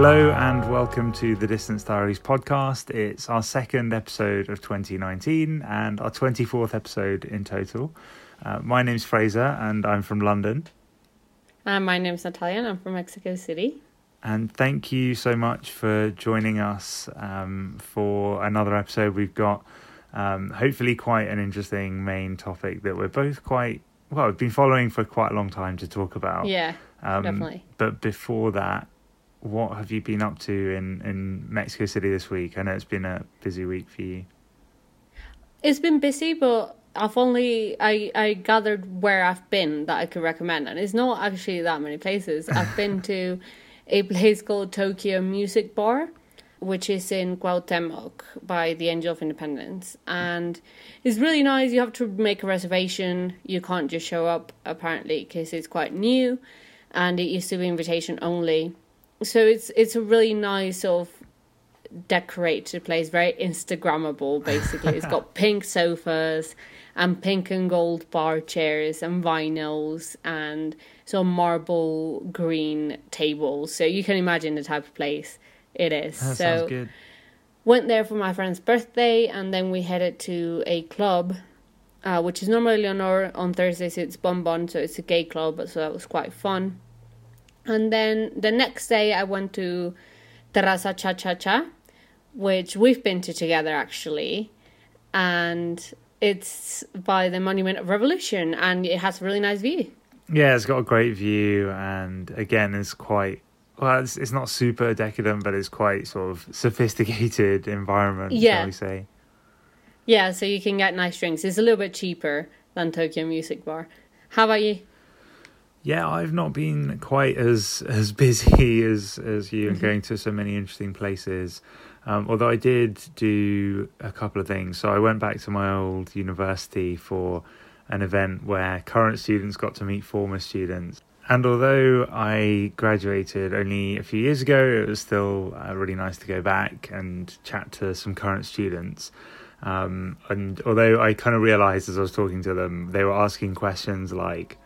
Hello and welcome to the Distance Diaries podcast. It's our second episode of 2019 and our 24th episode in total. Uh, my name's Fraser and I'm from London. Uh, my name's Natalia and I'm from Mexico City. And thank you so much for joining us um, for another episode. We've got um, hopefully quite an interesting main topic that we're both quite well, we've been following for quite a long time to talk about. Yeah, Um, definitely. But before that, what have you been up to in, in Mexico City this week? I know it's been a busy week for you. It's been busy, but I've only I I gathered where I've been that I could recommend, and it's not actually that many places. I've been to a place called Tokyo Music Bar, which is in Cuauhtemoc by the Angel of Independence, and it's really nice. You have to make a reservation. You can't just show up apparently because it's quite new, and it used to be invitation only. So it's it's a really nice sort of decorated place, very Instagrammable. Basically, it's got pink sofas and pink and gold bar chairs and vinyls and some marble green tables. So you can imagine the type of place it is. That so good. went there for my friend's birthday and then we headed to a club uh, which is normally on our, on Thursdays it's Bon Bon so it's a gay club so that was quite fun and then the next day I went to Terraza Cha Cha Cha which we've been to together actually and it's by the Monument of Revolution and it has a really nice view Yeah, it's got a great view, and again, it's quite well. It's, it's not super decadent, but it's quite sort of sophisticated environment. Yeah. shall we say? yeah so you can get nice drinks it's a little bit cheaper than Tokyo Music Bar how about you Yeah, I've not been quite as as busy as as you and going to so many interesting places. Um, although I did do a couple of things. So I went back to my old university for an event where current students got to meet former students. And although I graduated only a few years ago, it was still uh, really nice to go back and chat to some current students. Um, and although I kind of realized as I was talking to them, they were asking questions like,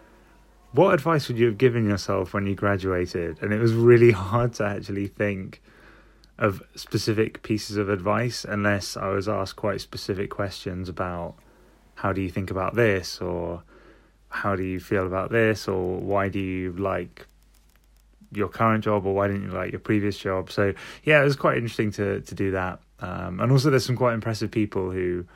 what advice would you have given yourself when you graduated? And it was really hard to actually think of specific pieces of advice unless I was asked quite specific questions about how do you think about this? or how do you feel about this? or why do you like your current job? or why didn't you like your previous job? So yeah it was quite interesting to to do that. Um, and also there's some quite impressive people who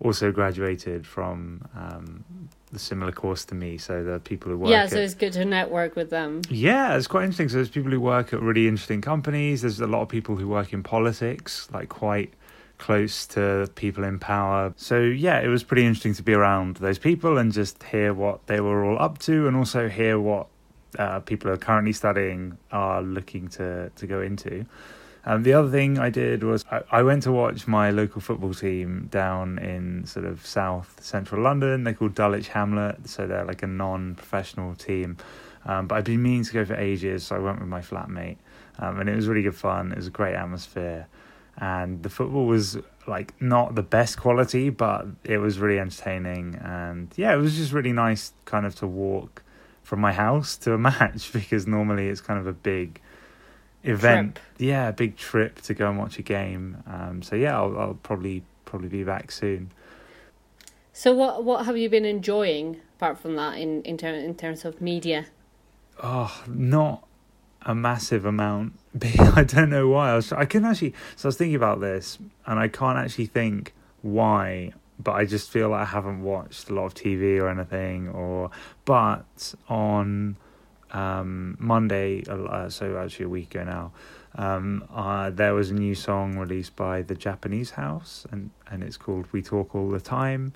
also graduated from um, the similar course to me so the people who work yeah at, so it's good to network with them yeah, it's quite interesting. So there's people who work at really interesting companies. There's a lot of people who work in politics, like quite close to people in power. So yeah, it was pretty interesting to be around those people and just hear what they were all up to, and also hear what uh, people who are currently studying are looking to to go into. Um, the other thing I did was I, I went to watch my local football team down in sort of south central London. They're called Dulwich Hamlet, so they're like a non-professional team. Um, but I've been meaning to go for ages, so I went with my flatmate, um, and it was really good fun. It was a great atmosphere, and the football was like not the best quality, but it was really entertaining. And yeah, it was just really nice, kind of to walk from my house to a match because normally it's kind of a big event. Trip. Yeah, a big trip to go and watch a game. Um, so yeah, I'll, I'll probably probably be back soon. So what what have you been enjoying apart from that in in, ter- in terms of media? Oh, not a massive amount. I don't know why. I was I couldn't actually. So I was thinking about this, and I can't actually think why. But I just feel like I haven't watched a lot of TV or anything. Or but on um, Monday, uh, so actually a week ago now, um, uh, there was a new song released by the Japanese House, and and it's called "We Talk All the Time."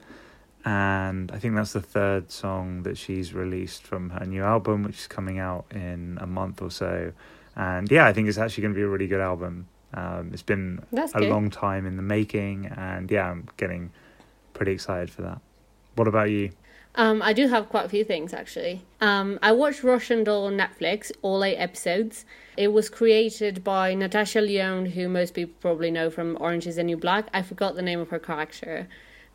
and I think that's the third song that she's released from her new album, which is coming out in a month or so. And yeah, I think it's actually going to be a really good album. Um, it's been That's a good. long time in the making, and yeah, I'm getting pretty excited for that. What about you? Um, I do have quite a few things actually. Um, I watched Russian Doll on Netflix, all eight episodes. It was created by Natasha Lyonne, who most people probably know from Orange is the New Black. I forgot the name of her character,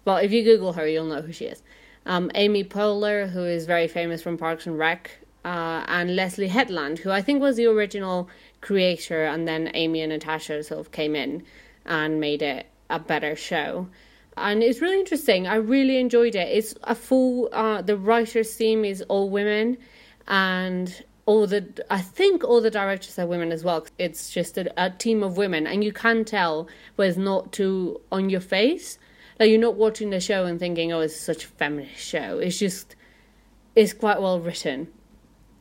but if you Google her, you'll know who she is. Um, Amy Poehler, who is very famous from Parks and Rec, uh, and Leslye Headland, who I think was the original creator, and then Amy and Natasha sort of came in and made it a better show. And it's really interesting. I really enjoyed it. It's a full. Uh, the writers' team is all women, and all the I think all the directors are women as well. It's just a, a team of women, and you can tell when it's not too on your face. Like you're not watching the show and thinking, "Oh, it's such a feminist show." It's just it's quite well written.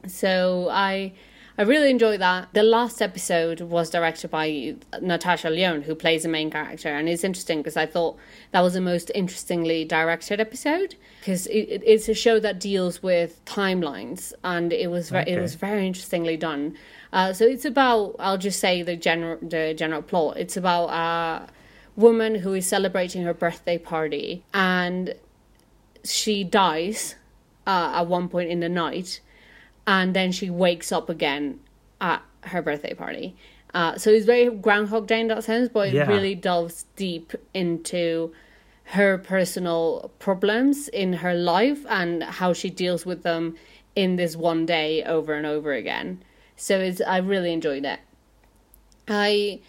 So I I really enjoyed that. The last episode was directed by Natasha Lyonne, who plays the main character, and it's interesting because I thought that was the most interestingly directed episode because it, it's a show that deals with timelines, and it was very, okay. it was very interestingly done. Uh, so it's about I'll just say the general the general plot. It's about a woman who is celebrating her birthday party, and she dies uh, at one point in the night and then she wakes up again at her birthday party. Uh, so it's very Groundhog Day in that sense, but it yeah. really delves deep into her personal problems in her life and how she deals with them in this one day over and over again. So it's I really enjoyed it. I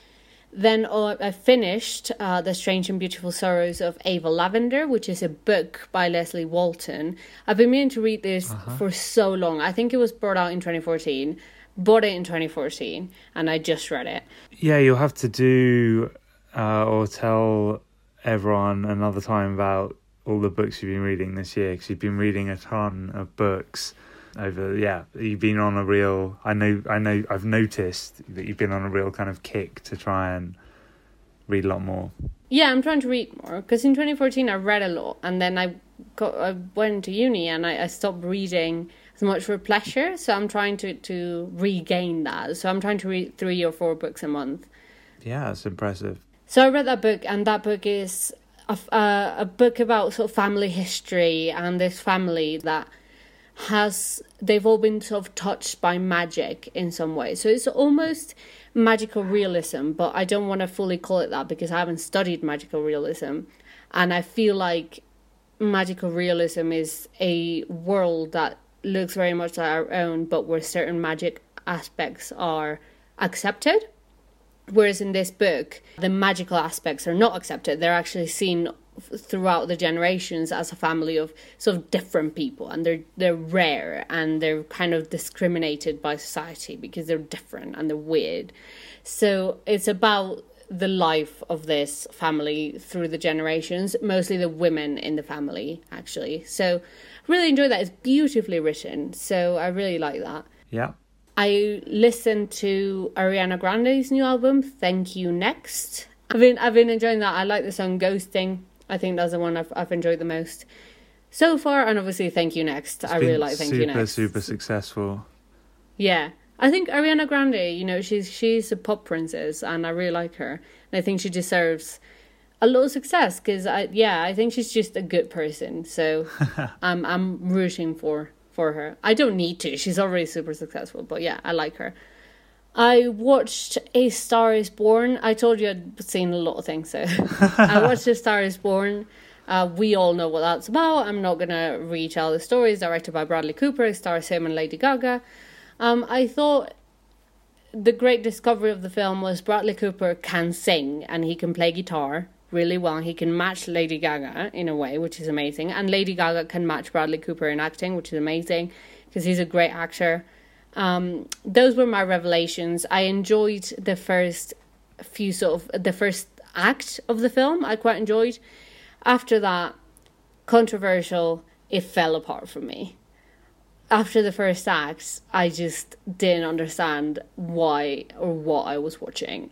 then uh, I finished uh, The Strange and Beautiful Sorrows of Ava Lavender, which is a book by Leslye Walton. I've been meaning to read this uh-huh. for so long. I think it was brought out in 2014, bought it in 2014, and I just read it. Yeah, you'll have to do uh, or tell everyone another time about all the books you've been reading this year because you've been reading a ton of books over yeah you've been on a real i know i know i've noticed that you've been on a real kind of kick to try and read a lot more. Yeah i'm trying to read more because in 2014 i read a lot and then i got i went to uni and I, I stopped reading as much for pleasure so i'm trying to to regain that. So i'm trying to read three or four books a month. Yeah that's impressive. So i read that book and that book is a, uh, a book about sort of family history and this family that has they've all been sort of touched by magic in some way. So it's almost magical realism, but I don't want to fully call it that because I haven't studied magical realism. And I feel like magical realism is a world that looks very much like our own, but where certain magic aspects are accepted. Whereas in this book, the magical aspects are not accepted. They're actually seen throughout the generations as a family of sort of different people and they're they're rare and they're kind of discriminated by society because they're different and they're weird. So it's about the life of this family through the generations mostly the women in the family actually. So really enjoy that. It's beautifully written so i really like that. Yeah. I listened to ariana grande's new album thank you next. I've been I've been enjoying that. I like the song Ghosting. I think that's the one I've I've enjoyed the most so far. And obviously, thank you next. It's I really like thank super, you next. Super super successful. Yeah, I think Ariana Grande. You know, she's she's a pop princess, and I really like her. And I think she deserves a lot of success because I yeah I think she's just a good person. So I'm I'm rooting for for her. I don't need to. She's already super successful, but yeah, I like her. I watched A Star Is Born. I told you I'd seen a lot of things, so I watched A Star Is Born. Uh, we all know what that's about. I'm not gonna retell the story. It's directed by Bradley Cooper. It stars him and Lady Gaga. Um, I thought the great discovery of the film was Bradley Cooper can sing and he can play guitar really well. He can match Lady Gaga in a way, which is amazing. And Lady Gaga can match Bradley Cooper in acting, which is amazing because he's a great actor. Um, those were my revelations. I enjoyed the first few sort of the first act of the film. I quite enjoyed. After that, controversial. It fell apart for me. After the first act, I just didn't understand why or what I was watching.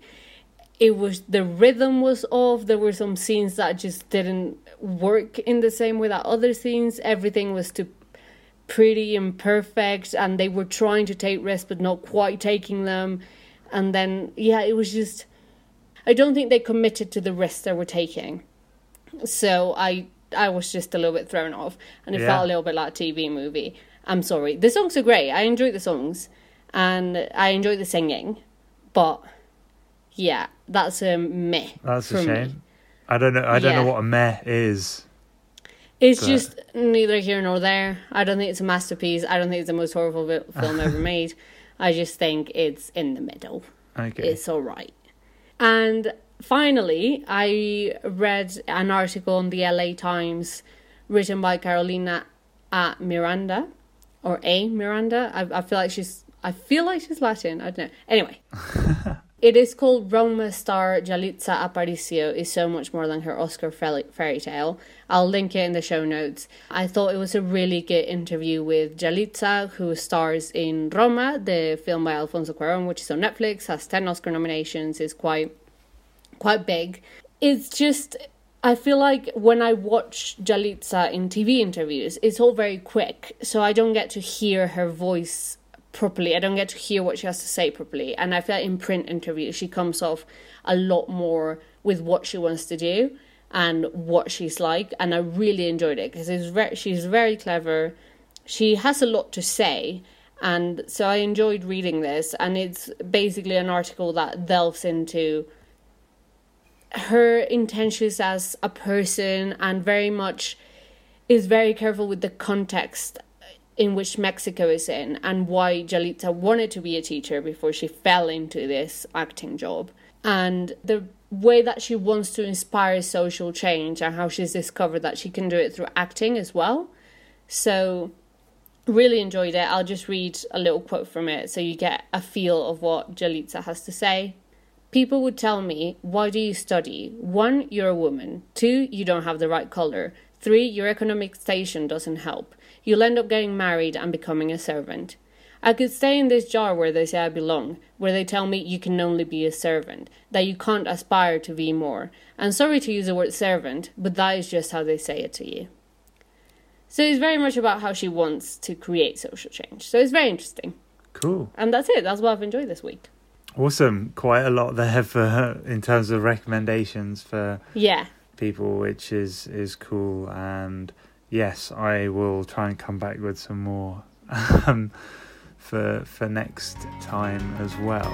It was the rhythm was off. There were some scenes that just didn't work in the same way that other scenes. Everything was too pretty imperfect and they were trying to take risks but not quite taking them. And then yeah it was just i don't think they committed to the risks they were taking. So i i was just a little bit thrown off and it yeah. felt a little bit like a tv movie. I'm sorry. The songs are great. I enjoy the songs and i enjoy the singing but yeah that's a meh that's a shame me. i don't know i don't yeah. know what a meh is it's but... just neither here nor there. I don't think it's a masterpiece. I don't think it's the most horrible film ever made. I just think it's in the middle. Okay. It's all right. And finally, I read an article on the LA Times written by Carolina A. Miranda or A. Miranda. I, I feel like she's I feel like she's Latin. I don't know. Anyway. It is called Roma star Yalitza Aparicio is so much more than her Oscar fairy tale. I'll link it in the show notes. I thought it was a really good interview with Yalitza, who stars in Roma, the film by Alfonso Cuarón, which is on Netflix, has 10 Oscar nominations, is quite quite big. It's just I feel like when I watch Yalitza in TV interviews, it's all very quick, so I don't get to hear her voice properly. I don't get to hear what she has to say properly. And I feel like in print interviews, she comes off a lot more with what she wants to do and what she's like. And I really enjoyed it because very, she's very clever. She has a lot to say. And so I enjoyed reading this. And it's basically an article that delves into her intentions as a person and very much is very careful with the context in which Mexico is in and why Yalitza wanted to be a teacher before she fell into this acting job. And the way that she wants to inspire social change and how she's discovered that she can do it through acting as well. So, really enjoyed it. I'll just read a little quote from it so you get a feel of what Yalitza has to say. People would tell me, Why do you study? One, you're a woman. Two, you don't have the right color. Three, your economic station doesn't help you'll end up getting married and becoming a servant. I could stay in this jar where they say I belong, where they tell me you can only be a servant, that you can't aspire to be more. And sorry to use the word servant, but that is just how they say it to you. So it's very much about how she wants to create social change. So it's very interesting. Cool. And that's it. That's what I've enjoyed this week. Awesome. Quite a lot there for her in terms of recommendations for yeah people, which is is cool and yes, I will try and come back with some more um, for for next time as well.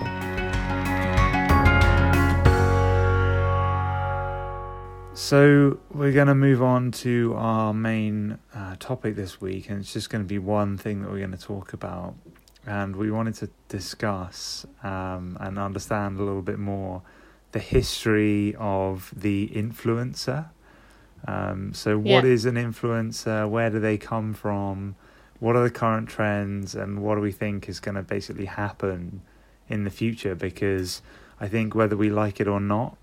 So we're going to move on to our main uh, topic this week, and it's just going to be one thing that we're going to talk about, and we wanted to discuss um, and understand a little bit more the history of the influencer um, so, what yeah. is an influencer? Where do they come from? What are the current trends? And what do we think is going to basically happen in the future? Because I think whether we like it or not,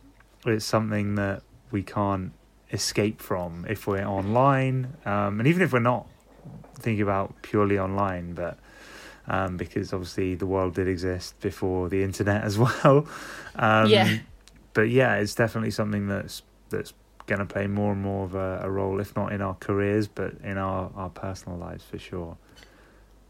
it's something that we can't escape from if we're online. Um, and even if we're not thinking about purely online, but um, because obviously the world did exist before the internet as well. Um, yeah. But yeah, it's definitely something that's that's going to play more and more of a, a, role, if not in our careers, but in our, our personal lives for sure.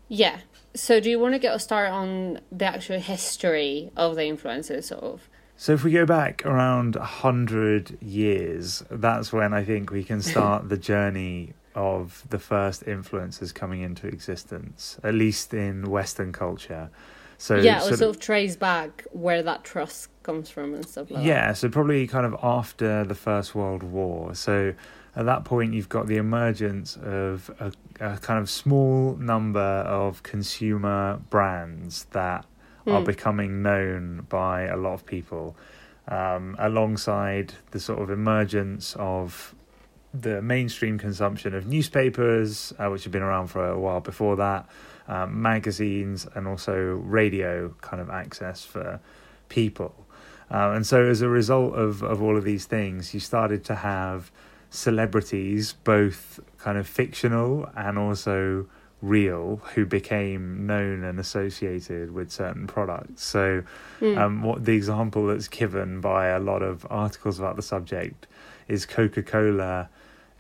Yeah. So, do you want to get us started on the actual history of the influencers, sort of? So, if we go back around 100 years, that's when I think we can start the journey of the first influencers coming into existence, at least in Western culture. So yeah, or sort of trace back where that trust comes from and stuff like that. yeah, that. so probably kind of after the First World War. So at that point, you've got the emergence of a, a kind of small number of consumer brands that mm. are hmm. becoming known by a lot of people, um, alongside the sort of emergence of the mainstream consumption of newspapers, uh, which have been around for a while before that um, magazines and also radio kind of access for people. Uh, and so, as a result of, of all of these things, you started to have celebrities, both kind of fictional and also real, who became known and associated with certain products. So, mm. um, what the example that's given by a lot of articles about the subject is Coca Cola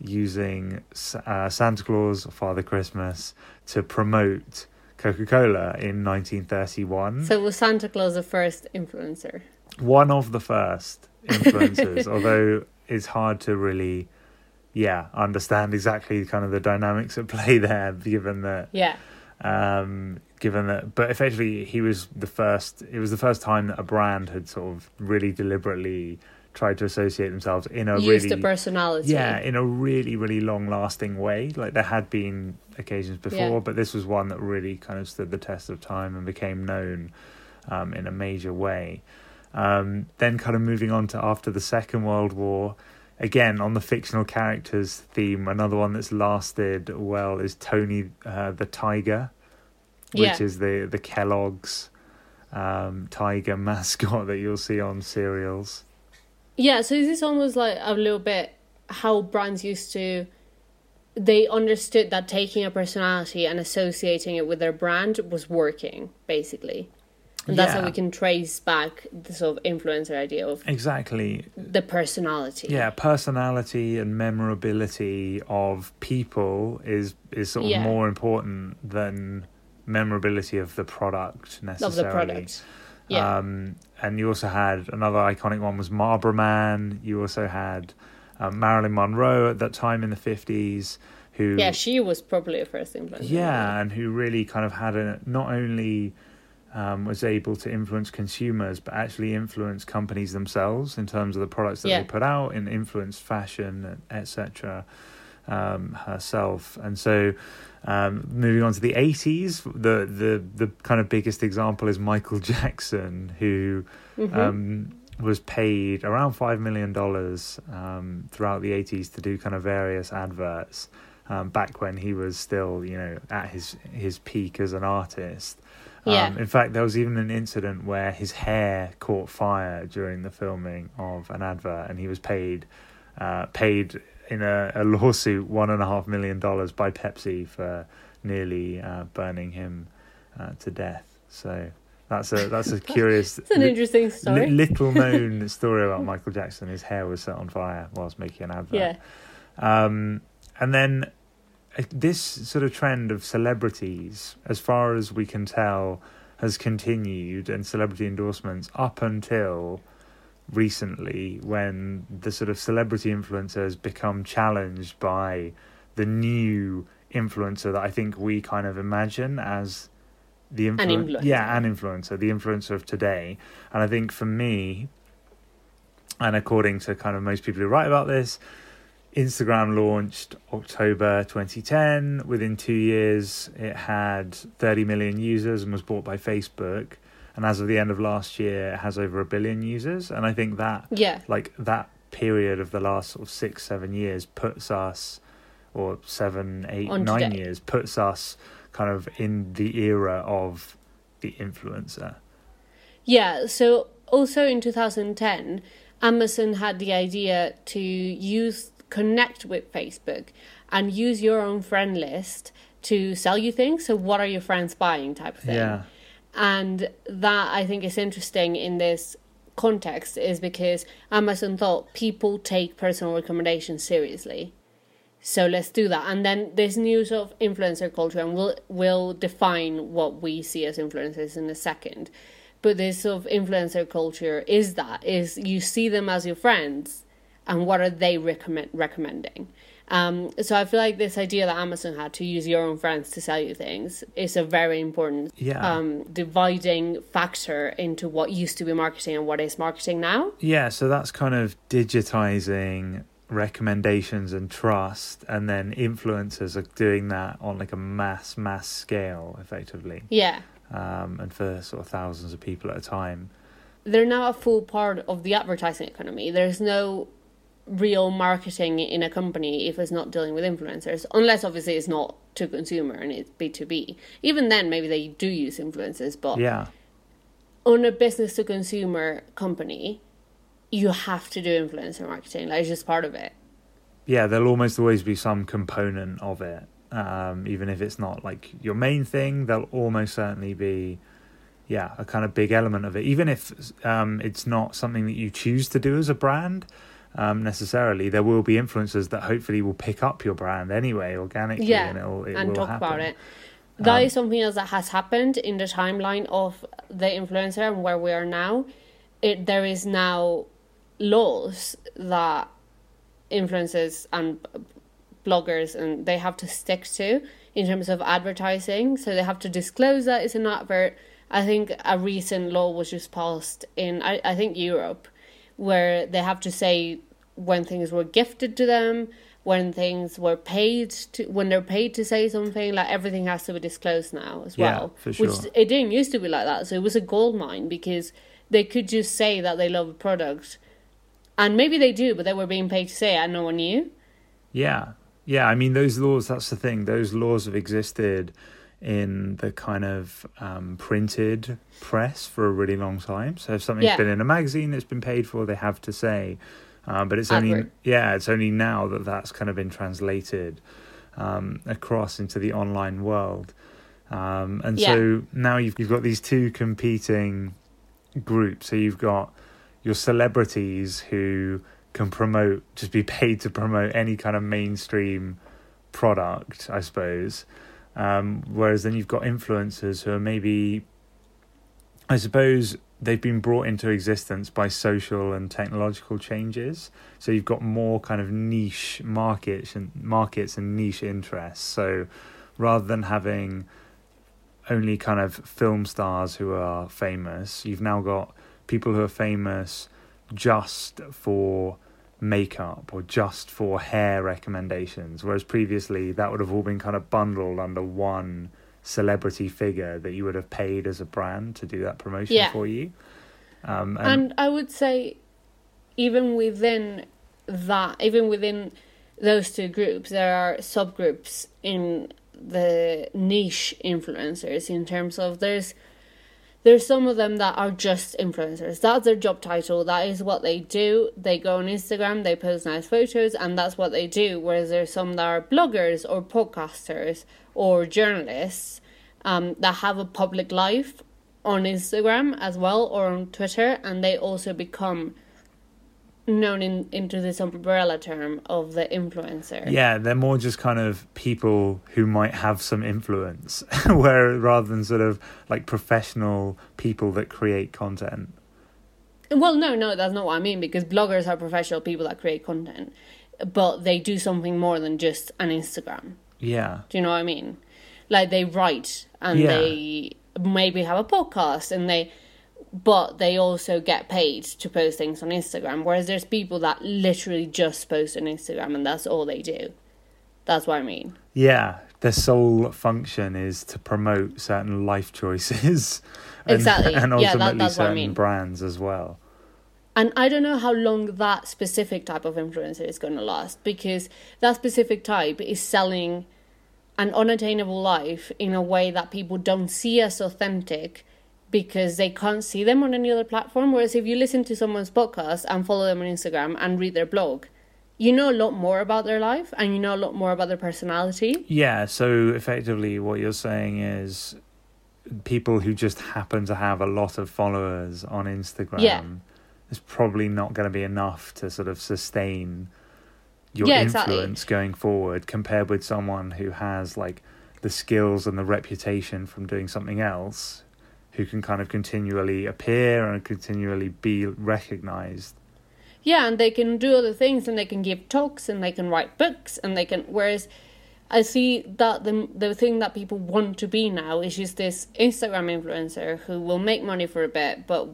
using uh, Santa Claus or Father Christmas to promote Coca Cola in 1931. So was Santa Claus the first influencer? One of the first influencers, although it's hard to really, yeah, understand exactly kind of the dynamics at play there, given that. Yeah. Um, given that, but effectively he was the first. It was the first time that a brand had sort of really deliberately tried to associate themselves in a Use really the personality. yeah in a really really long lasting way like there had been occasions before Yeah. but this was one that really kind of stood the test of time and became known um, in a major way um, then kind of moving on to after the second world war again on the fictional characters theme another one that's lasted well is tony uh, the tiger which Yeah. is the the kellogg's um, tiger mascot that you'll see on cereals Yeah, so this is almost like a little bit how brands used to they understood that taking a personality and associating it with their brand was working, basically. And that's how we can trace back the sort of influencer idea of exactly the personality. yeah personality and memorability of people is is sort of Yeah. more important than memorability of the product necessarily Of the product. Yeah. um and you also had another iconic one was marlboro man you also had um, marilyn monroe at that time in the 50s who yeah, she was probably a first influencer. yeah and who really kind of had a not only um, was able to influence consumers but actually influence companies themselves in terms of the products that Yeah. they put out and influence fashion etc um, herself and so um, moving on to the 80s the, the the kind of biggest example is michael jackson who Mhm. um, was paid around five million dollars um, throughout the eighties to do kind of various adverts. Um, back when he was still, you know, at his his peak as an artist. Um, Yeah. In fact, there was even an incident where his hair caught fire during the filming of an advert, and he was paid uh, paid in a, a lawsuit one and a half million dollars by Pepsi for nearly uh, burning him uh, to death. So that's a that's a curious. It's an li- interesting story. Li- little known story about Michael Jackson. His hair was set on fire whilst making an advert. yeah. Um, and then uh, this sort of trend of celebrities, as far as we can tell, has continued and celebrity endorsements up until recently when the sort of celebrity influencers become challenged by the new influencer that I think we kind of imagine as the influ- influencer. yeah an influencer the influencer of today. And I think for me and according to kind of most people who write about this Instagram launched October 2010 within 2 years it had 30 million users and was bought by Facebook and as of the end of last year it has over a billion users and I think that Yeah. like that period of the last sort of six seven years puts us or seven eight On nine today. years puts us kind of in the era of the influencer Yeah, so also in 2010, Amazon had the idea to use connect with Facebook and use your own friend list to sell you things. So what are your friends buying type of thing. yeah And that I think is interesting in this context is because Amazon thought people take personal recommendations seriously. So let's do that. And then this news of influencer culture, and we'll we'll define what we see as influencers in a second. But this sort of influencer culture is that is you see them as your friends, and what are they recommend recommending? Um, so I feel like this idea that Amazon had to use your own friends to sell you things is a very important Yeah. um, dividing factor into what used to be marketing and what is marketing now. Yeah, so that's kind of digitizing recommendations and trust, and then influencers are doing that on like a mass mass scale, effectively, Yeah. um, and for sort of thousands of people at a time. they're now a full part of the advertising economy. There's no real marketing in a company if it's not dealing with influencers, unless obviously it's not to consumer and it's B2B. Even then, maybe they do use influencers, but Yeah, on a business to consumer company, you have to do influencer marketing. Like, it's just part of it. yeah, there'll almost always be some component of it, um, even if it's not like your main thing. There'll almost certainly be, yeah, a kind of big element of it, even if um, it's not something that you choose to do as a brand. Um, necessarily, there will be influencers that hopefully will pick up your brand anyway organically, Yeah, and it'll, it and talk happen. about it. That Um, is something else that has happened in the timeline of the influencer and where we are now. It there is now laws that influencers and bloggers and they have to stick to in terms of advertising. So they have to disclose that it's an advert. I think a recent law was just passed in I, I think Europe where they have to say when things were gifted to them, when things were paid to when they're paid to say something, like everything has to be disclosed now as Yeah, well. for sure. Which it didn't used to be like that. So it was a gold mine because they could just say that they love a product. And maybe they do, but they were being paid to say it and no one knew. Yeah. Yeah. I mean, those laws, that's the thing. Those laws have existed in the kind of um, printed press for a really long time. So if something's Yeah. been in a magazine that's been paid for, they have to say. Um, but it's only, Advert. yeah, it's only now that that's kind of been translated um, across into the online world. Um, and so now you've, you've got these two competing groups. So you've got your celebrities who can promote, just be paid to promote any kind of mainstream product, I suppose. Um, whereas then you've got influencers who are maybe, I suppose, they've been brought into existence by social and technological changes. So you've got more kind of niche markets and markets and niche interests. So rather than having only kind of film stars who are famous, you've now got people who are famous just for makeup or just for hair recommendations whereas previously that would have all been kind of bundled under one celebrity figure that you would have paid as a brand to do that promotion Yeah. for you um and, And I would say, even within that, even within those two groups, there are subgroups in the niche influencers in terms of there's there's some of them that are just influencers. That's their job title. That is what they do. They go on Instagram, they post nice photos, and that's what they do. Whereas there's some that are bloggers or podcasters or journalists um, that have a public life on Instagram as well or on Twitter, and they also become known in, into this umbrella term of the influencer. yeah they're more just kind of people who might have some influence where rather than sort of like professional people that create content Well, no, no, that's not what I mean because bloggers are professional people that create content, but they do something more than just an Instagram. yeah Do you know what I mean? Like they write and Yeah. they maybe have a podcast and they but they also get paid to post things on Instagram. Whereas there's people that literally just post on Instagram and that's all they do. That's what I mean. Yeah, their sole function is to promote certain life choices, and, Exactly. and Yeah, that- ultimately that's what I certain mean. brands as well. And I don't know how long that specific type of influencer is going to last because that specific type is selling an unattainable life in a way that people don't see as authentic because they can't see them on any other platform. Whereas if you listen to someone's podcast and follow them on Instagram and read their blog, you know a lot more about their life and you know a lot more about their personality. Yeah, so effectively, what you're saying is people who just happen to have a lot of followers on Instagram. Yeah. Is probably not going to be enough to sort of sustain your Yeah, exactly. influence going forward compared with someone who has like the skills and the reputation from doing something else who can kind of continually appear and continually be recognized Yeah, and they can do other things and they can give talks and they can write books and they can whereas I see that the the thing that people want to be now is just this Instagram influencer who will make money for a bit, but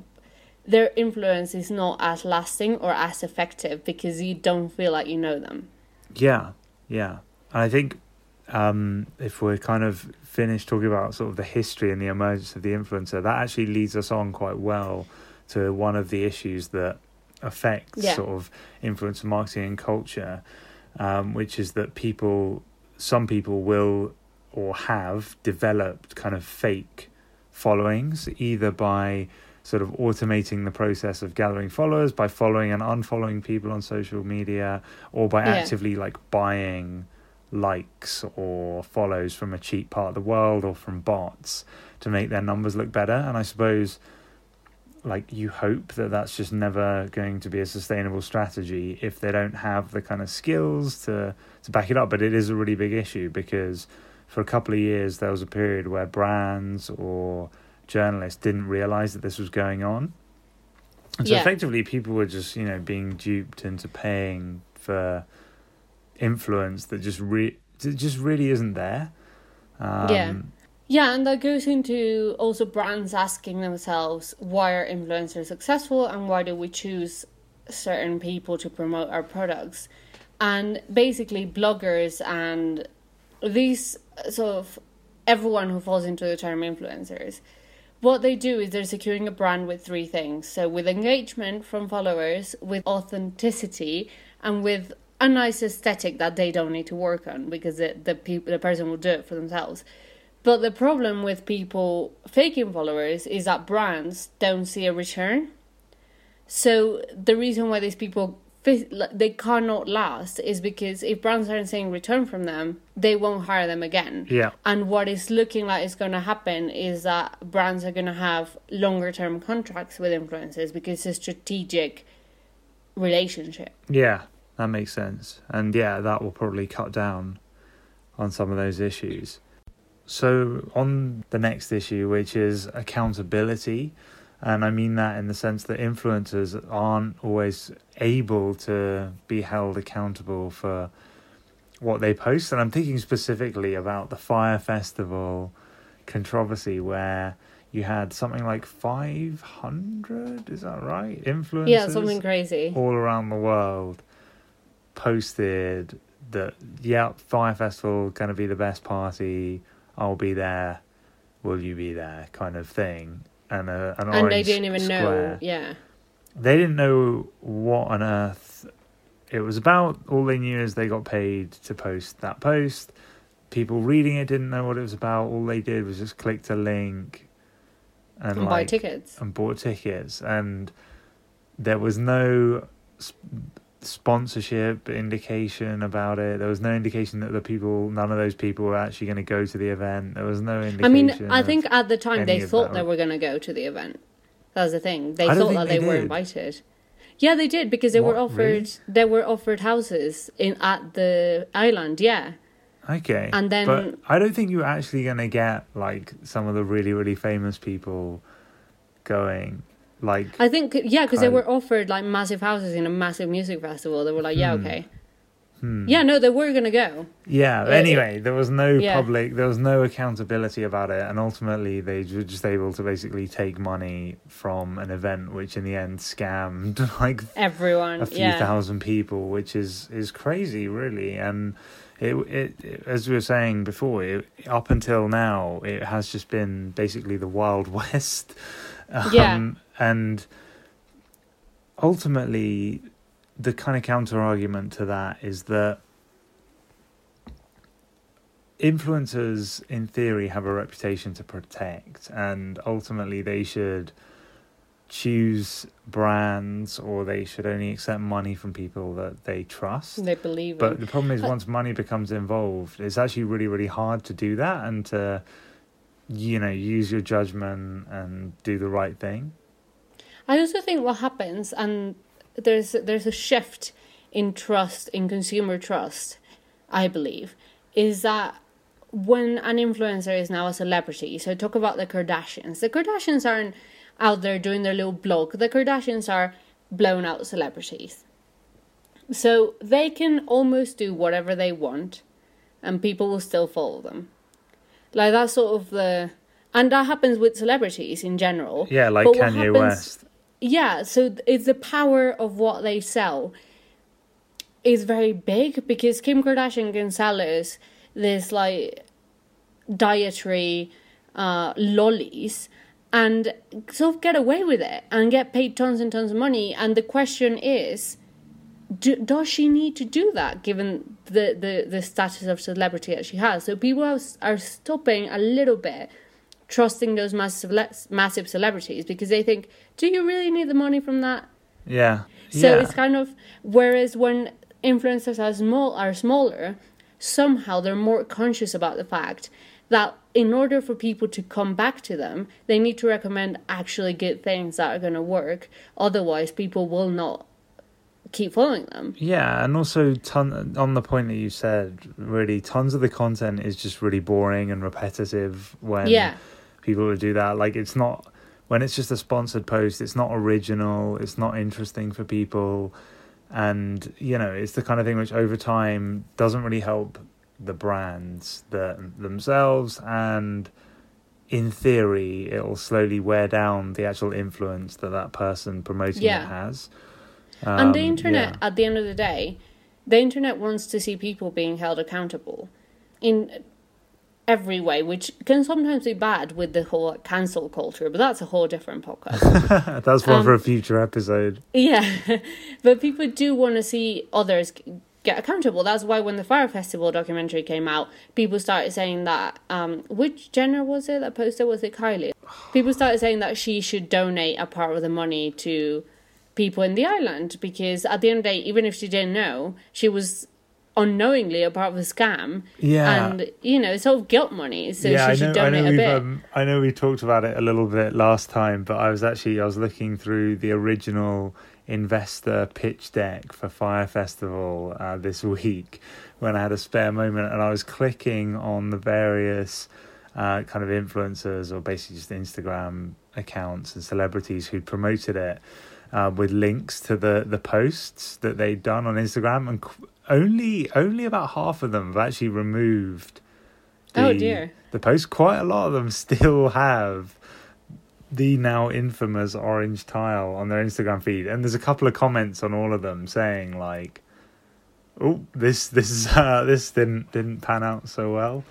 their influence is not as lasting or as effective because you don't feel like you know them. Yeah, yeah. And I think um, if we're kind of finished talking about sort of the history and the emergence of the influencer, that actually leads us on quite well to one of the issues that affects Yeah. sort of influencer marketing and culture, um, which is that people, some people will or have developed kind of fake followings, either by sort of automating the process of gathering followers by following and unfollowing people on social media or by Yeah. actively like buying likes or follows from a cheap part of the world or from bots to make their numbers look better. And i suppose like you hope that that's just never going to be a sustainable strategy if they don't have the kind of skills to to back it up. But it is a really big issue because for a couple of years there was a period where brands or journalists didn't realize that this was going on. And so Yeah. effectively people were just you know being duped into paying for influence that just re- it just really isn't there um, Yeah. Yeah, and that goes into also brands asking themselves why are influencers successful and why do we choose certain people to promote our products. And basically, bloggers and these sort of everyone who falls into the term influencers, what they do is they're securing a brand with three things. So, with engagement from followers, with authenticity, and with a nice aesthetic that they don't need to work on because the the people the person will do it for themselves. But the problem with people faking followers is that brands don't see a return. So the reason why these people they cannot last is because if brands aren't seeing return from them, they won't hire them again. Yeah. And what is looking like is going to happen is that brands are going to have longer term contracts with influencers because it's a strategic relationship. Yeah, that makes sense. And yeah, that will probably cut down on some of those issues. So, on the next issue, which is accountability, and I mean that in the sense that influencers aren't always able to be held accountable for what they post. And I'm thinking specifically about the Fyre Festival controversy where you had something like 500, is that right? Influencers? Yeah, something crazy. All around the world posted that, yeah, Fyre Festival going to be the best party. I'll be there. Will you be there? Kind of thing. And, a, an and they didn't even square. know. Yeah. They didn't know what on earth it was about. All they knew is they got paid to post that post. People reading it didn't know what it was about. All they did was just clicked a link and, and like, buy tickets and bought tickets, and there was no sponsorship indication about it. There was no indication that the people, none of those people were actually going to go to the event. There was no indication. I mean, I think at the time they thought they were going to go to the event. That was the thing. They thought that they, they were invited. Yeah, they did because they what, were offered. Really? They were offered houses in at the island. Yeah. Okay. And then, but I don't think you're actually going to get like some of the really really famous people going like I think yeah, because they were offered like massive houses in a massive music festival. They were like, yeah, hmm. okay. Hmm. Yeah, no, they were gonna go. Yeah. Uh, anyway, there was no yeah. public, there was no accountability about it, and ultimately they were just able to basically take money from an event, which in the end scammed like everyone, a few yeah. thousand people, which is is crazy, really. And it, it, it as we were saying before, it, up until now, it has just been basically the wild west. Um, yeah and ultimately the kind of counter argument to that is that influencers in theory have a reputation to protect. And ultimately they should choose brands or they should only accept money from people that they trust. They believe but in. the problem is once money becomes involved it's actually really really hard to do that and to you know use your judgment and do the right thing I also think what happens, and there's there's a shift in trust, in consumer trust, I believe, is that when an influencer is now a celebrity, so talk about the Kardashians. The Kardashians aren't out there doing their little blog. The Kardashians are blown out celebrities. So they can almost do whatever they want and people will still follow them. Like that's sort of the and that happens with celebrities in general. Yeah, like Kanye happens, West yeah so it's the power of what they sell is very big because kim kardashian can sell us this like dietary uh, lollies and sort of get away with it and get paid tons and tons of money. And the question is do, does she need to do that given the, the, the status of celebrity that she has? So people are, are stopping a little bit trusting those massive massive celebrities because they think, do you really need the money from that? Yeah. So yeah. it's kind of whereas when influencers are small are smaller, somehow they're more conscious about the fact that in order for people to come back to them, they need to recommend actually good things that are going to work. Otherwise, people will not keep following them. Yeah, and also ton on the point that you said, really tons of the content is just really boring and repetitive when yeah people to do that. Like it's not when it's just a sponsored post, it's not original, it's not interesting for people. And, you know, it's the kind of thing which over time doesn't really help the brands the, themselves and in theory it'll slowly wear down the actual influence that that person promoting yeah. it has and the Um, internet, yeah. at the end of the day, the internet wants to see people being held accountable in every way, which can sometimes be bad with the whole cancel culture, but that's a whole different podcast. That's one Um, for a future episode. yeah, but people do want to see others get accountable. That's why when the Fyre Festival documentary came out, people started saying that. Um, which Jenner was it that posted? Was it Kylie? People started saying that she should donate a part of the money to people in the island because at the end of the day, even if she didn't know, she was unknowingly a part of a scam. Yeah. And, you know, it's all guilt money. So yeah, she I should know. Donate a bit. Um, I know we talked about it a little bit last time, but I was actually I was looking through the original investor pitch deck for Fyre Festival uh, this week when I had a spare moment, and I was clicking on the various uh, kind of influencers or basically just Instagram accounts and celebrities who promoted it. Uh, with links to the, the posts that they'd done on Instagram, and qu- only only about half of them have actually removed Oh, the- dear. The posts, quite a lot of them still have the now infamous orange tile on their Instagram feed, and there's a couple of comments on all of them saying like, "Oh, this this uh, this didn't didn't pan out so well."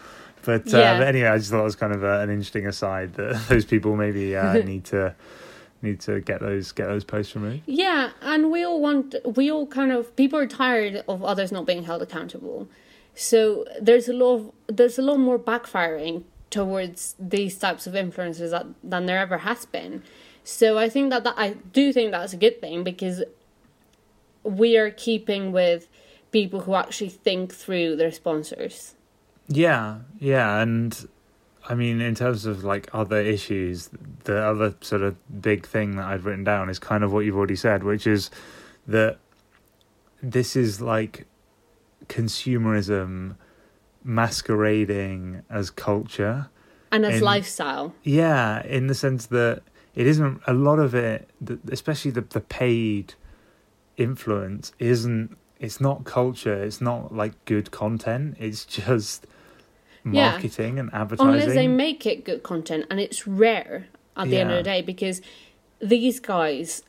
But, uh, Yeah. but anyway, I just thought it was kind of a, an interesting aside that those people maybe uh, need to need to get those get those posts removed. Yeah, and we all want, we all kind of, people are tired of others not being held accountable. So there's a lot of, there's a lot more backfiring towards these types of influencers that, than there ever has been. So I think that, that I do think that's a good thing because we are keeping with people who actually think through their sponsors. Yeah, yeah, and I mean, in terms of like other issues, the other sort of big thing that I've written down is kind of what you've already said, which is that this is like consumerism masquerading as culture. And as In- lifestyle. Yeah, in the sense that it isn't a lot of it, especially the the paid influence, isn't. It's not culture. It's not like good content. It's just Yeah. marketing and advertising. Unless they make it good content, and it's rare at the end of the day because these guys,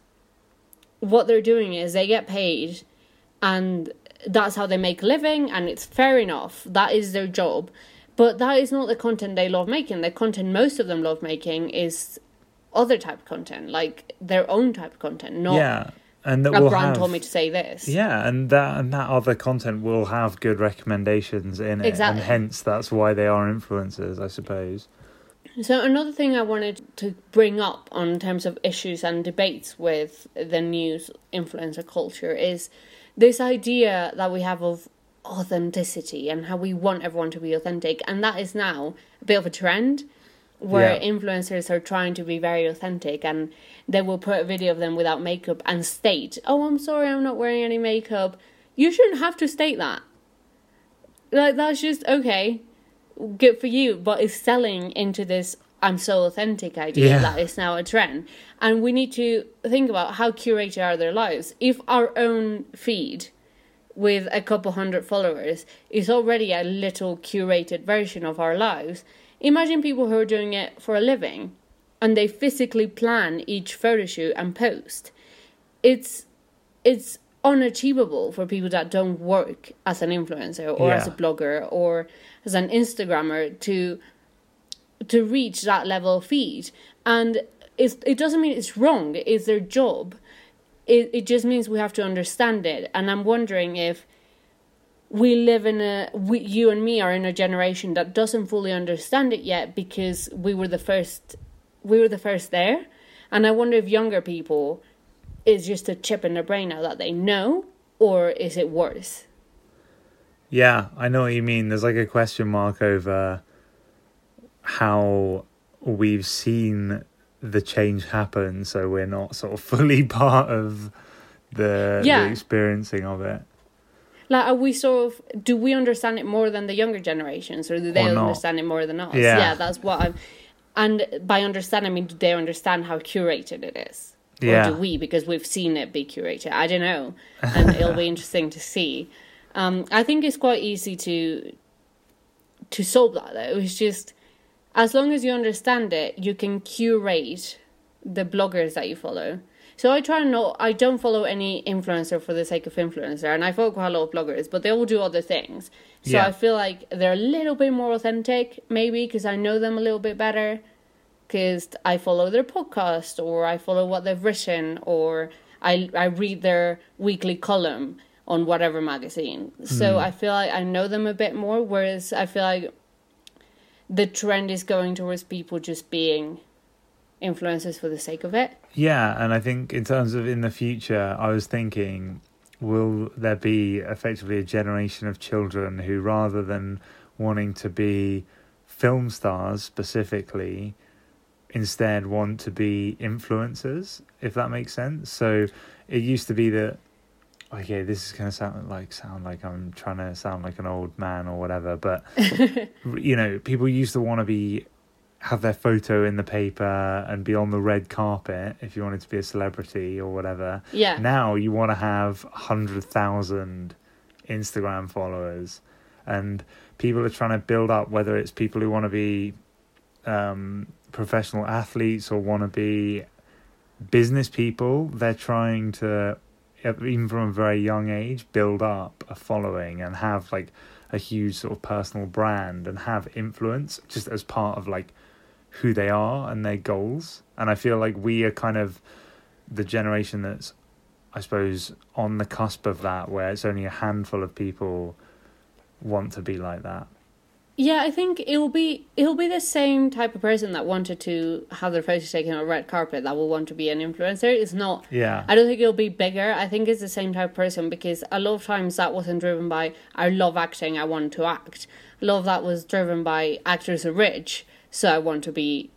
what they're doing is they get paid, and that's how they make a living, and it's fair enough. That is their job, but that is not the content they love making. The content most of them love making is other type of content, like their own type of content, not yeah, and that a will brand have, told me to say this. Yeah, and that and that other content will have good recommendations in it, Exactly. and hence that's why they are influencers, I suppose. So another thing I wanted to bring up on terms of issues and debates with the news influencer culture is this idea that we have of authenticity and how we want everyone to be authentic and that is now a bit of a trend where Yeah. influencers are trying to be very authentic and they will put a video of them without makeup and state, "Oh, I'm sorry, I'm not wearing any makeup." You shouldn't have to state that. Like that's just okay good for you, but it's selling into this I'm so authentic idea Yeah. that is now a trend. And we need to think about how curated are their lives. If our own feed with a couple hundred followers is already a little curated version of our lives, imagine people who are doing it for a living and they physically plan each photo shoot and post. It's it's unachievable for people that don't work as an influencer or as a blogger or as an Instagrammer to to reach that level of feed. And it's, it doesn't mean it's wrong. It's their job. It it just means we have to understand it. And I'm wondering if we live in a we, you and me are in a generation that doesn't fully understand it yet because we were the first we were the first there and i wonder if younger people is just a chip in their brain now that they know or is it worse Yeah, I know what you mean. There's like a question mark over how we've seen the change happen, so we're not sort of fully part of the, Yeah. the experiencing of it. Like are we sort of do we understand it more than the younger generations or do they Or understand it more than us? Yeah. that's what i'm and by understand i mean do they understand how curated it is? Yeah. or do we? Because we've seen it be curated. I don't know. And it'll be interesting to see. Um, i think it's quite easy to to solve that though. It's just as long as you understand it you can curate the bloggers that you follow So I try and not. I don't follow any influencer for the sake of influencer, and I follow quite a lot of bloggers, but they all do other things. So Yeah. I feel like they're a little bit more authentic, maybe because I know them a little bit better. Because I follow their podcast, or I follow what they've written, or I I read their weekly column on whatever magazine. So hmm. I feel like I know them a bit more. Whereas I feel like the trend is going towards people just being influencers for the sake of it. Yeah, and I think in terms of in the future, I was thinking, will there be effectively a generation of children who, rather than wanting to be film stars specifically, instead want to be influencers, if that makes sense? So it used to be that. Okay, this is gonna sound like sound like I'm trying to sound like an old man or whatever, but you know, people used to want to be have their photo in the paper and be on the red carpet if you wanted to be a celebrity or whatever. Yeah. Now you want to have 100,000 Instagram followers and people are trying to build up whether it's people who want to be um, professional athletes or want to be business people. They're trying to, even from a very young age, build up a following and have like a huge sort of personal brand and have influence just as part of like who they are and their goals. And I feel like we are kind of the generation that's, I suppose, on the cusp of that, where it's only a handful of people want to be like that. Yeah, I think it'll be it'll be the same type of person that wanted to have their photos taken on a red carpet that will want to be an influencer. It's not Yeah. I don't think it'll be bigger. I think it's the same type of person because a lot of times that wasn't driven by I love acting, I want to act. A lot of that was driven by actors are rich, so I want to be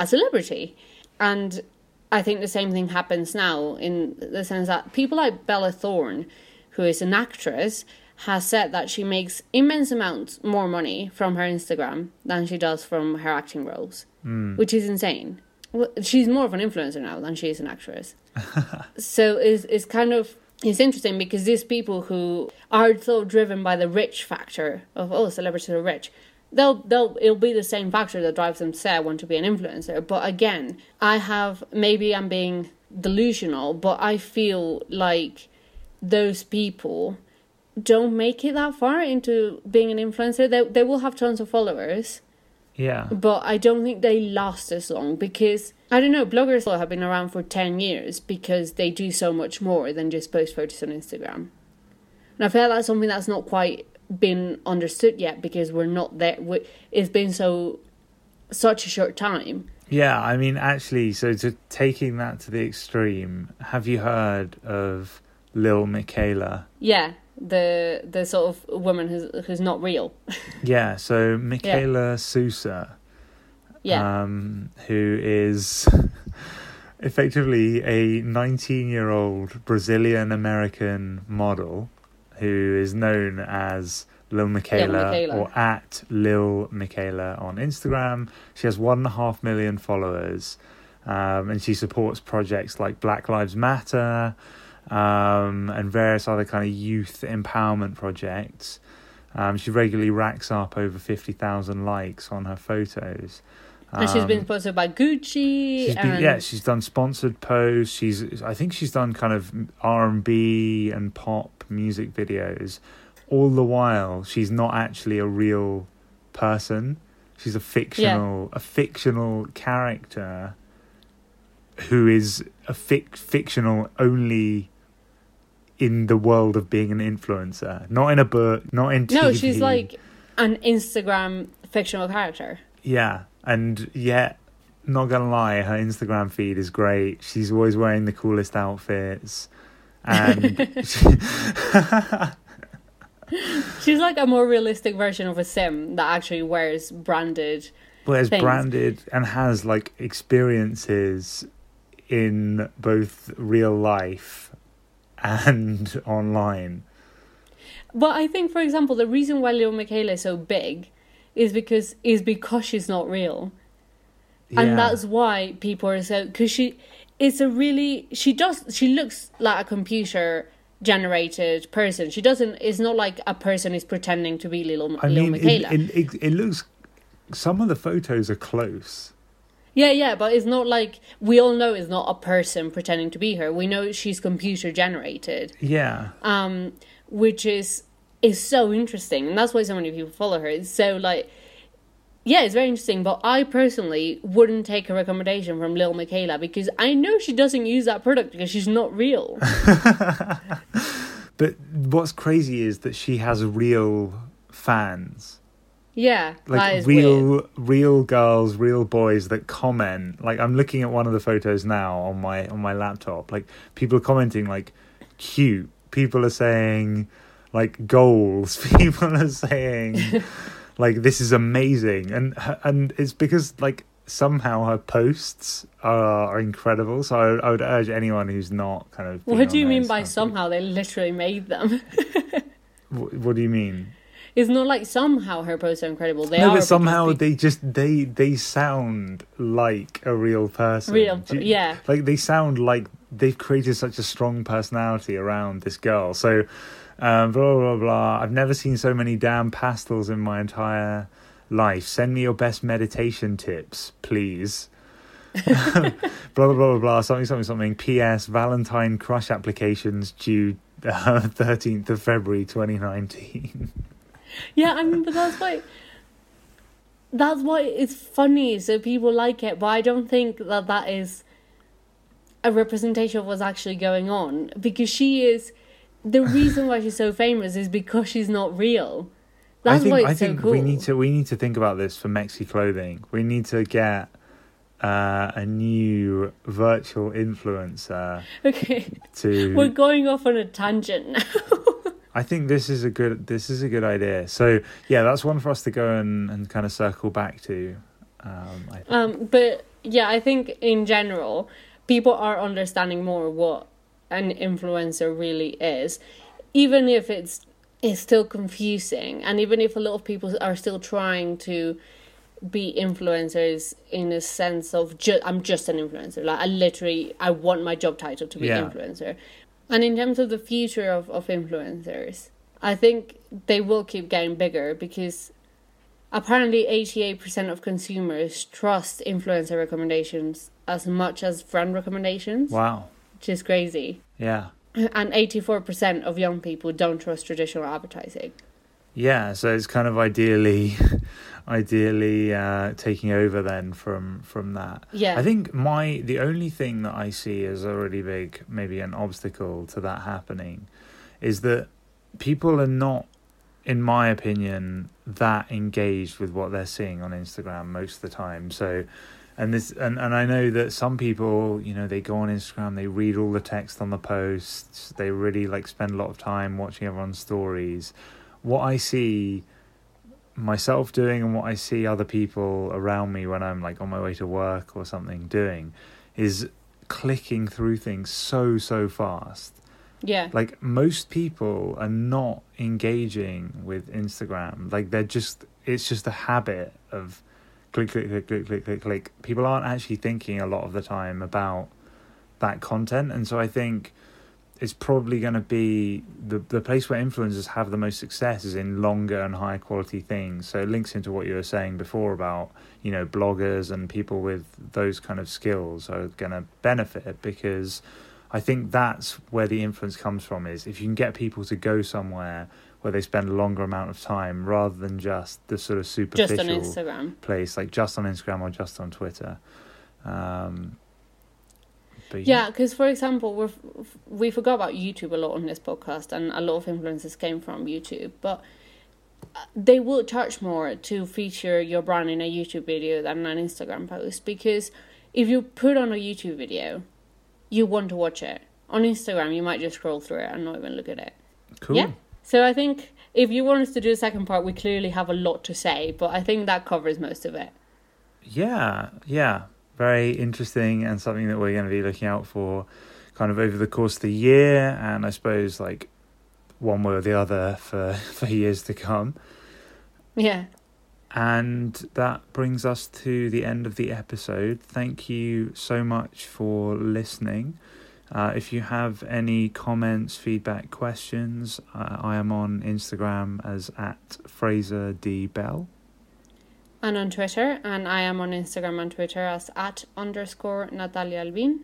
a celebrity. And I think the same thing happens now in the sense that people like Bella Thorne, who is an actress, has said that she makes immense amounts more money from her Instagram than she does from her acting roles, hmm. which is insane. Well, She's more of an influencer now than she is an actress. so it's, it's kind of it's interesting because these people who are so driven by the rich factor of oh celebrities are rich they'll they'll it'll be the same factor that drives them to say I want to be an influencer. But again, I have maybe I'm being delusional, but I feel like those people don't make it that far into being an influencer. They they will have tons of followers, Yeah. but I don't think they last as long because I don't know, bloggers have been around for 10 years because they do so much more than just post photos on Instagram. And I feel that's something that's not quite been understood yet because we're not there. we it's been so such a short time. Yeah, I mean, actually, so to taking that to the extreme, have you heard of Lil Miquela? Yeah, the the sort of woman who's who's not real. Yeah, so Miquela Sousa, Yeah, um, who is effectively a 19 year old Brazilian American model who is known as Lil Miquela, Miquela. or at Lil Miquela on Instagram. She has one and a half million followers, um, and she supports projects like Black Lives Matter um, and various other kind of youth empowerment projects. Um, she regularly racks up over 50,000 likes on her photos. And she's been Um, sponsored by Gucci. She's been, yeah, she's done sponsored posts. She's, I think she's done kind of R and B and pop music videos. All the while, she's not actually a real person. She's a fictional, a fictional character who is a fic- fictional only in the world of being an influencer, not in a book, not in TV. no, she's like an Instagram fictional character. Yeah, and yet, not gonna lie, her Instagram feed is great. She's always wearing the coolest outfits, and she, She's like a more realistic version of a sim that actually wears branded. wears Things. branded and has like experiences in both real life and online. But I think, for example, the reason why Lil Miquela is so big is because is because she's not real, and that's why people are so because she is a really she does she looks like a computer generated person. She doesn't. It's not like a person is pretending to be Lil I Lil mean, it, Miquela. it, it, it looks. Some of the photos are close. Yeah, yeah, but it's not like we all know it's not a person pretending to be her. We know she's computer generated. Yeah. Um, which is is so interesting, and that's why so many people follow her. It's so like, yeah, it's very interesting. But I personally wouldn't take a recommendation from Lil Miquela because I know she doesn't use that product because she's not real. But what's crazy is that she has real fans. yeah, Like real weird. real girls, real boys that comment. Like I'm looking at one of the photos now on my on my laptop. Like people are commenting like cute. People are saying like goals. People are saying like this is amazing. And and it's because like somehow her posts are, are incredible. So I, I would urge anyone who's not kind of What do you mean by somehow? They literally made them. Wh- What do you mean? it's not like somehow her posts are incredible. They no, are but somehow pe- they just they they sound like a real person. Real, you- yeah. Like they sound like they've created such a strong personality around this girl. So, um, blah blah blah. I've never seen so many damn pastels in my entire life. Send me your best meditation tips, please. blah blah blah blah. Something something something. P.S. Valentine crush applications due thirteenth of February, twenty nineteen. Yeah, I mean, but that's why. That's why it's funny, so people like it. But I don't think that that is a representation of what's actually going on because she is. The reason why she's so famous is because she's not real. That's I think why it's I think so cool. we need to we need to think about this for Mexi Clothing. We need to get uh, a new virtual influencer Okay, to. we're going off on a tangent now. I think this is a good this is a good idea. So yeah, that's one for us to go and, and kind of circle back to. Um, I think. Um, but yeah, I think in general, people are understanding more what an influencer really is, even if it's it's still confusing, and even if a lot of people are still trying to be influencers in a sense of ju- I'm just an influencer. Like I literally I want my job title to be Yeah. influencer. And in terms of the future of, of influencers, I think they will keep getting bigger because apparently 88% of consumers trust influencer recommendations as much as friend recommendations, wow. Which is crazy. Yeah. And 84% of young people don't trust traditional advertising. Yeah, so it's kind of ideally, ideally uh, taking over then from from that. Yeah. I think my the only thing that I see as a really big maybe an obstacle to that happening is that people are not, in my opinion, that engaged with what they're seeing on Instagram most of the time. So. And this, and, and I know that some people, you know, they go on Instagram, they read all the text on the posts, they really like spend a lot of time watching everyone's stories, what I see myself doing and what I see other people around me when I'm like on my way to work or something doing is clicking through things so so fast. yeah. Like most people are not engaging with Instagram. Like they're just it's just a habit of click click click click click click click. People aren't actually thinking a lot of the time about that content and so I think it's probably going to be the the place where influencers have the most success is in longer and higher quality things. So it links into what you were saying before about you know bloggers and people with those kind of skills are going to benefit because I think that's where the influence comes from. Is if you can get people to go somewhere where they spend a longer amount of time rather than just the sort of Just superficial on Instagram. place, like just on Instagram or just on Twitter. Um, Yeah, because for example, we we forgot about YouTube a lot on this podcast, and a lot of influencers came from YouTube, but uh, they will charge more to feature your brand in a YouTube video than an Instagram post because if you put on a YouTube video, you want to watch it. On Instagram, you might just scroll through it and not even look at it. cool. Yeah. So I think if you want us to do the second part, we clearly have a lot to say, but I think that covers most of it. Yeah, yeah. Very interesting and something that we're going to be looking out for kind of over the course of the year and I suppose like one way or the other for, for years to come. Yeah. And that brings us to the end of the episode. Thank you so much for listening. Uh, if you have any comments, feedback, questions, uh, I am on Instagram as at Fraser D Bell. and on Twitter, and I am on Instagram and Twitter as at underscore Natalia Albin.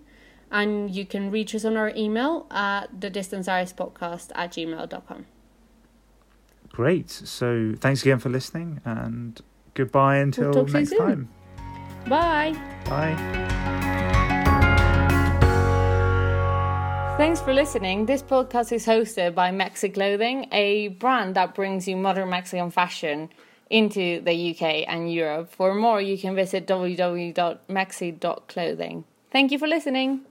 And you can reach us on our email at the Distance Iris podcast at gmail.com. Great. So thanks again for listening and goodbye until you next time. Bye. Bye. Thanks for listening. This podcast is hosted by Mexi Clothing, a brand that brings you modern Mexican fashion into the UK and Europe. For more, you can visit www.mexi.clothing. Thank you for listening.